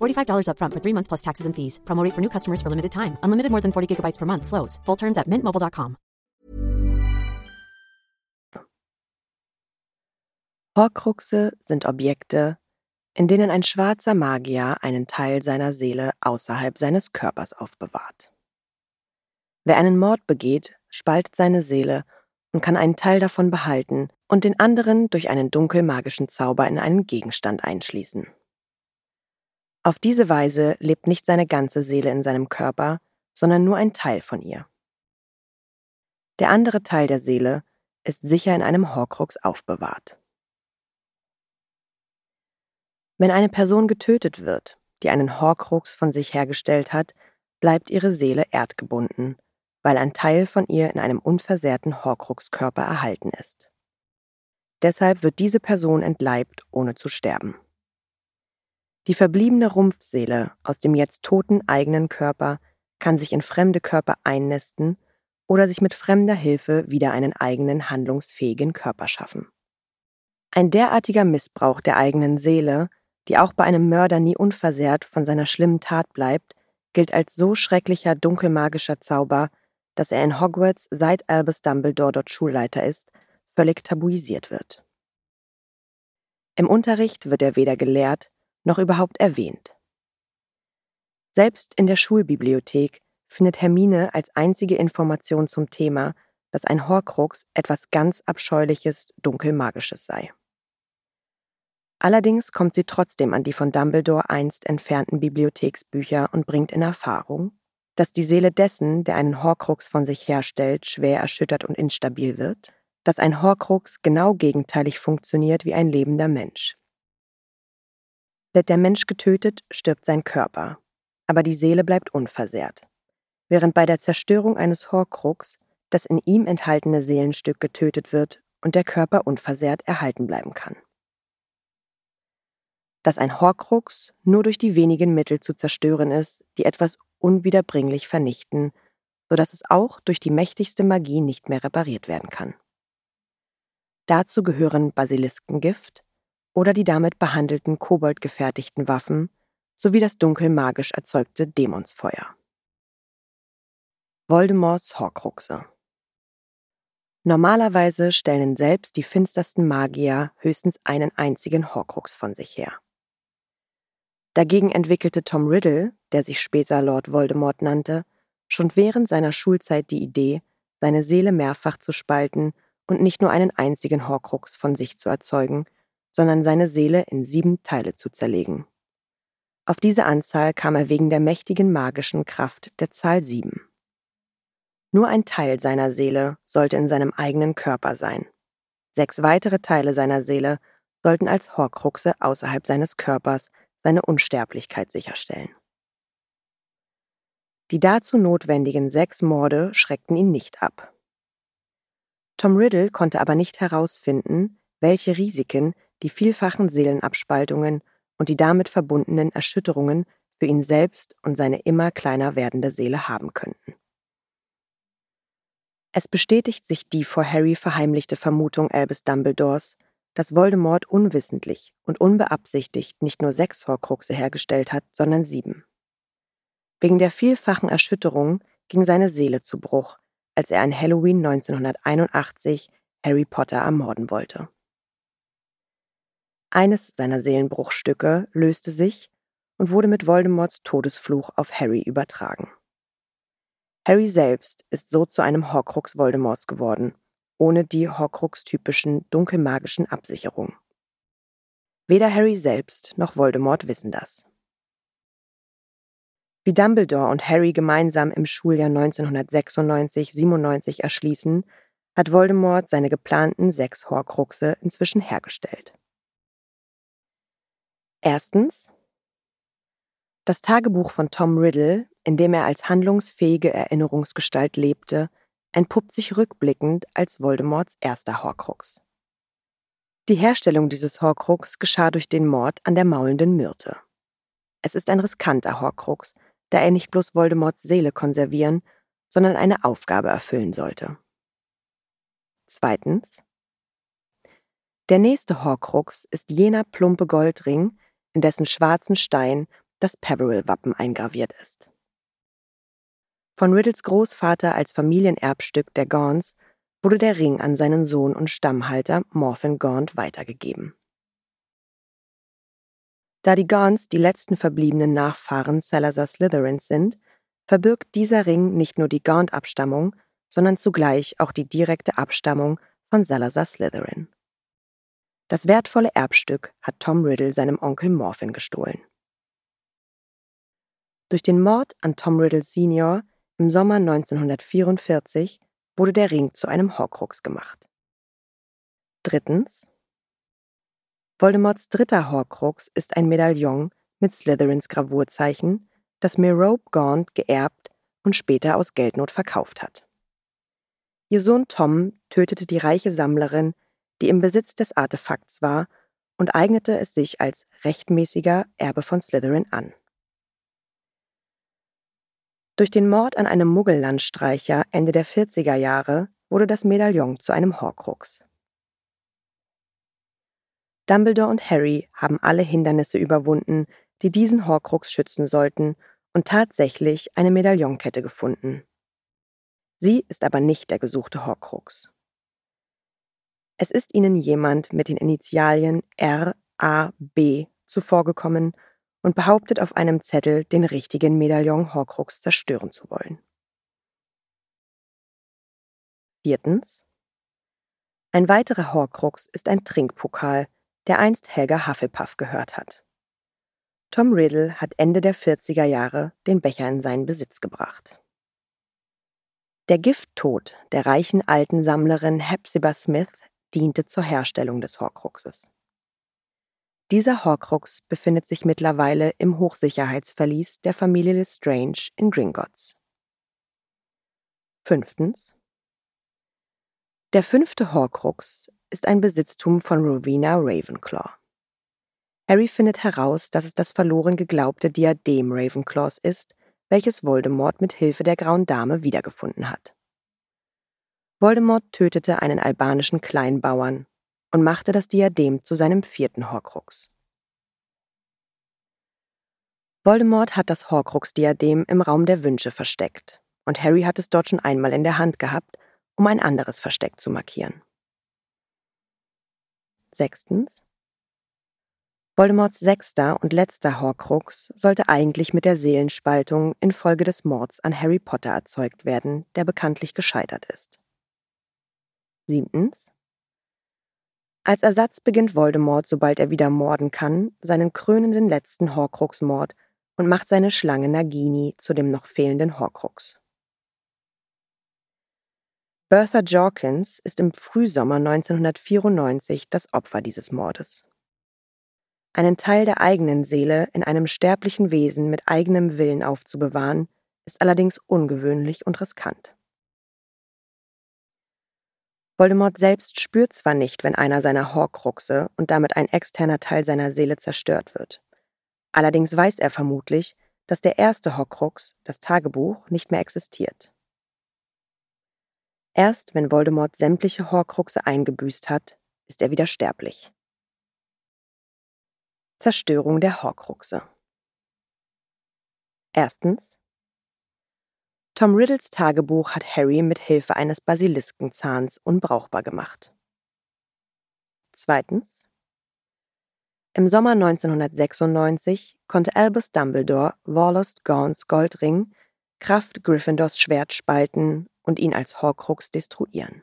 $45 upfront for three months plus taxes and fees. Promo for new customers for limited time. Unlimited more than 40 gigabytes per month. Slows. Full terms at mintmobile.com. Horcruxe sind Objekte, in denen ein schwarzer Magier einen Teil seiner Seele außerhalb seines Körpers aufbewahrt. Wer einen Mord begeht, spaltet seine Seele und kann einen Teil davon behalten und den anderen durch einen dunkelmagischen Zauber in einen Gegenstand einschließen. Auf diese Weise lebt nicht seine ganze Seele in seinem Körper, sondern nur ein Teil von ihr. Der andere Teil der Seele ist sicher in einem Horcrux aufbewahrt. Wenn eine Person getötet wird, die einen Horcrux von sich hergestellt hat, bleibt ihre Seele erdgebunden, weil ein Teil von ihr in einem unversehrten Horcrux-Körper erhalten ist. Deshalb wird diese Person entleibt, ohne zu sterben. Die verbliebene Rumpfseele aus dem jetzt toten eigenen Körper kann sich in fremde Körper einnisten oder sich mit fremder Hilfe wieder einen eigenen handlungsfähigen Körper schaffen. Ein derartiger Missbrauch der eigenen Seele, die auch bei einem Mörder nie unversehrt von seiner schlimmen Tat bleibt, gilt als so schrecklicher dunkelmagischer Zauber, dass er in Hogwarts, seit Albus Dumbledore dort Schulleiter ist, völlig tabuisiert wird. Im Unterricht wird er weder gelehrt noch überhaupt erwähnt. Selbst in der Schulbibliothek findet Hermine als einzige Information zum Thema, dass ein Horcrux etwas ganz Abscheuliches, Dunkelmagisches sei. Allerdings kommt sie trotzdem an die von Dumbledore einst entfernten Bibliotheksbücher und bringt in Erfahrung, dass die Seele dessen, der einen Horcrux von sich herstellt, schwer erschüttert und instabil wird, dass ein Horcrux genau gegenteilig funktioniert wie ein lebender Mensch. Wird der Mensch getötet, stirbt sein Körper, aber die Seele bleibt unversehrt, während bei der Zerstörung eines Horcrux das in ihm enthaltene Seelenstück getötet wird und der Körper unversehrt erhalten bleiben kann. Dass ein Horcrux nur durch die wenigen Mittel zu zerstören ist, die etwas unwiederbringlich vernichten, so dass es auch durch die mächtigste Magie nicht mehr repariert werden kann. Dazu gehören Basiliskengift, oder die damit behandelten koboldgefertigten Waffen sowie das dunkelmagisch erzeugte Dämonsfeuer. Voldemorts Horcruxe Normalerweise stellen selbst die finstersten Magier höchstens einen einzigen Horcrux von sich her. Dagegen entwickelte Tom Riddle, der sich später Lord Voldemort nannte, schon während seiner Schulzeit die Idee, seine Seele mehrfach zu spalten und nicht nur einen einzigen Horcrux von sich zu erzeugen, sondern seine Seele in sieben Teile zu zerlegen. Auf diese Anzahl kam er wegen der mächtigen magischen Kraft der Zahl sieben. Nur ein Teil seiner Seele sollte in seinem eigenen Körper sein. Sechs weitere Teile seiner Seele sollten als Horcruxe außerhalb seines Körpers seine Unsterblichkeit sicherstellen. Die dazu notwendigen sechs Morde schreckten ihn nicht ab. Tom Riddle konnte aber nicht herausfinden, welche Risiken die vielfachen Seelenabspaltungen und die damit verbundenen Erschütterungen für ihn selbst und seine immer kleiner werdende Seele haben könnten. Es bestätigt sich die vor Harry verheimlichte Vermutung Albus Dumbledores, dass Voldemort unwissentlich und unbeabsichtigt nicht nur sechs Horcruxe hergestellt hat, sondern sieben. Wegen der vielfachen Erschütterung ging seine Seele zu Bruch, als er an Halloween 1981 Harry Potter ermorden wollte. Eines seiner Seelenbruchstücke löste sich und wurde mit Voldemorts Todesfluch auf Harry übertragen. Harry selbst ist so zu einem Horcrux Voldemorts geworden, ohne die Horcrux-typischen dunkelmagischen Absicherungen. Weder Harry selbst noch Voldemort wissen das. Wie Dumbledore und Harry gemeinsam im Schuljahr 1996-97 erschließen, hat Voldemort seine geplanten sechs Horcruxe inzwischen hergestellt. Erstens. Das Tagebuch von Tom Riddle in dem er als handlungsfähige Erinnerungsgestalt lebte, entpuppt sich rückblickend als Voldemorts erster Horcrux. Die Herstellung dieses Horcrux geschah durch den Mord an der maulenden Myrte. Es ist ein riskanter Horcrux, da er nicht bloß Voldemorts Seele konservieren, sondern eine Aufgabe erfüllen sollte. Zweitens. Der nächste Horcrux ist jener plumpe Goldring, in dessen schwarzen Stein das Peveril-Wappen eingraviert ist. Von Riddles Großvater als Familienerbstück der Gaunts wurde der Ring an seinen Sohn und Stammhalter Morphin Gaunt weitergegeben. Da die Gaunts die letzten verbliebenen Nachfahren Salazar Slytherins sind, verbirgt dieser Ring nicht nur die Gaunt-Abstammung, sondern zugleich auch die direkte Abstammung von Salazar Slytherin. Das wertvolle Erbstück hat Tom Riddle seinem Onkel Morphin gestohlen. Durch den Mord an Tom Riddle Sr. im Sommer 1944 wurde der Ring zu einem Horcrux gemacht. Drittens. Voldemorts dritter Horcrux ist ein Medaillon mit Slytherins Gravurzeichen, das Merope Gaunt geerbt und später aus Geldnot verkauft hat. Ihr Sohn Tom tötete die reiche Sammlerin, die im Besitz des Artefakts war, und eignete es sich als rechtmäßiger Erbe von Slytherin an. Durch den Mord an einem Muggellandstreicher Ende der 40er Jahre wurde das Medaillon zu einem Horcrux. Dumbledore und Harry haben alle Hindernisse überwunden, die diesen Horcrux schützen sollten, und tatsächlich eine Medaillonkette gefunden. Sie ist aber nicht der gesuchte Horcrux. Es ist ihnen jemand mit den Initialien R, A, B zuvorgekommen und behauptet auf einem Zettel, den richtigen Medaillon Horcrux zerstören zu wollen. Viertens. Ein weiterer Horcrux ist ein Trinkpokal, der einst Helga Hufflepuff gehört hat. Tom Riddle hat Ende der 40er Jahre den Becher in seinen Besitz gebracht. Der Gifttod der reichen alten Sammlerin Hepzibah Smith diente zur Herstellung des Horcruxes. Dieser Horcrux befindet sich mittlerweile im Hochsicherheitsverlies der Familie Lestrange in Gringotts. Fünftens. Der fünfte Horcrux ist ein Besitztum von Rowena Ravenclaw. Harry findet heraus, dass es das verloren geglaubte Diadem Ravenclaws ist, welches Voldemort mit Hilfe der Grauen Dame wiedergefunden hat. Voldemort tötete einen albanischen Kleinbauern und machte das Diadem zu seinem vierten Horcrux. Voldemort hat das Horcrux-Diadem im Raum der Wünsche versteckt, und Harry hat es dort schon einmal in der Hand gehabt, um ein anderes Versteck zu markieren. Sechstens. Voldemorts sechster und letzter Horcrux sollte eigentlich mit der Seelenspaltung infolge des Mords an Harry Potter erzeugt werden, der bekanntlich gescheitert ist. Siebtens. Als Ersatz beginnt Voldemort, sobald er wieder morden kann, seinen krönenden letzten Horcrux-Mord und macht seine Schlange Nagini zu dem noch fehlenden Horcrux. Bertha Jorkins ist im Frühsommer 1994 das Opfer dieses Mordes. Einen Teil der eigenen Seele in einem sterblichen Wesen mit eigenem Willen aufzubewahren, ist allerdings ungewöhnlich und riskant. Voldemort selbst spürt zwar nicht, wenn einer seiner Horcruxe und damit ein externer Teil seiner Seele zerstört wird. Allerdings weiß er vermutlich, dass der erste Horcrux, das Tagebuch, nicht mehr existiert. Erst wenn Voldemort sämtliche Horcruxe eingebüßt hat, ist er wieder sterblich. Zerstörung der Horcruxe. Erstens. Tom Riddles Tagebuch hat Harry mit Hilfe eines Basiliskenzahns unbrauchbar gemacht. Zweitens. Im Sommer 1996 konnte Albus Dumbledore Warlost Gaunts Goldring Kraft Gryffindors Schwert spalten und ihn als Horcrux destruieren.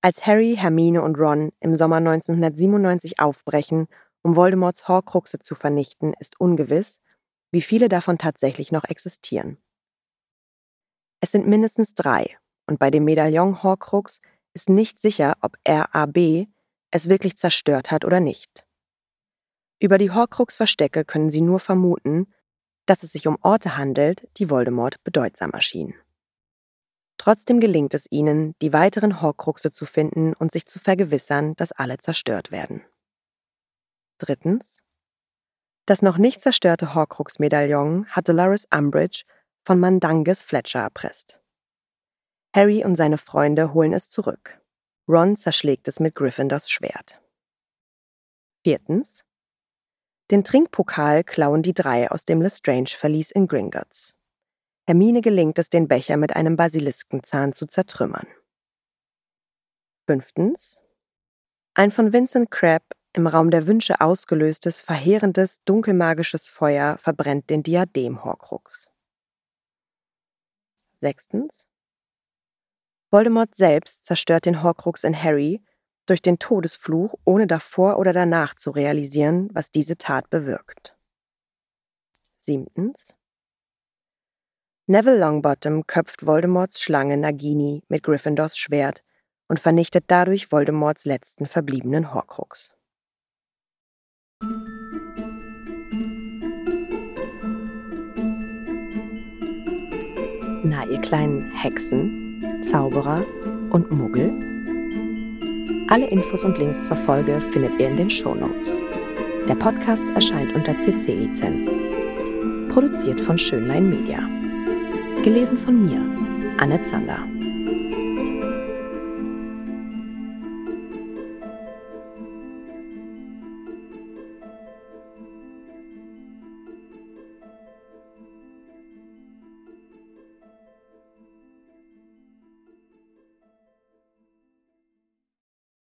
Als Harry, Hermine und Ron im Sommer 1997 aufbrechen, um Voldemorts Horcruxe zu vernichten, ist ungewiss, wie viele davon tatsächlich noch existieren. Es sind mindestens drei, und bei dem Medaillon Horcrux ist nicht sicher, ob RAB es wirklich zerstört hat oder nicht. Über die Horcrux-Verstecke können sie nur vermuten, dass es sich um Orte handelt, die Voldemort bedeutsam erschienen. Trotzdem gelingt es ihnen, die weiteren Horcruxe zu finden und sich zu vergewissern, dass alle zerstört werden. Drittens. Das noch nicht zerstörte Horcrux-Medaillon hat Dolores Umbridge von Mandanges Fletcher erpresst. Harry und seine Freunde holen es zurück. Ron zerschlägt es mit Gryffindors Schwert. Viertens. Den Trinkpokal klauen die drei aus dem Lestrange-Verlies in Gringotts. Hermine gelingt es, den Becher mit einem Basiliskenzahn zu zertrümmern. Fünftens. Ein von Vincent Crabbe im Raum der Wünsche ausgelöstes, verheerendes, dunkelmagisches Feuer verbrennt den Diadem-Horcrux. Sechstens. Voldemort selbst zerstört den Horcrux in Harry durch den Todesfluch, ohne davor oder danach zu realisieren, was diese Tat bewirkt. Siebtens. Neville Longbottom köpft Voldemorts Schlange Nagini mit Gryffindors Schwert und vernichtet dadurch Voldemorts letzten verbliebenen Horcrux. Na, ihr kleinen Hexen, Zauberer und Muggel? Alle Infos und Links zur Folge findet ihr in den Show Notes. Der Podcast erscheint unter CC-Lizenz. Produziert von Schönlein Media. Gelesen von mir, Anne Zander.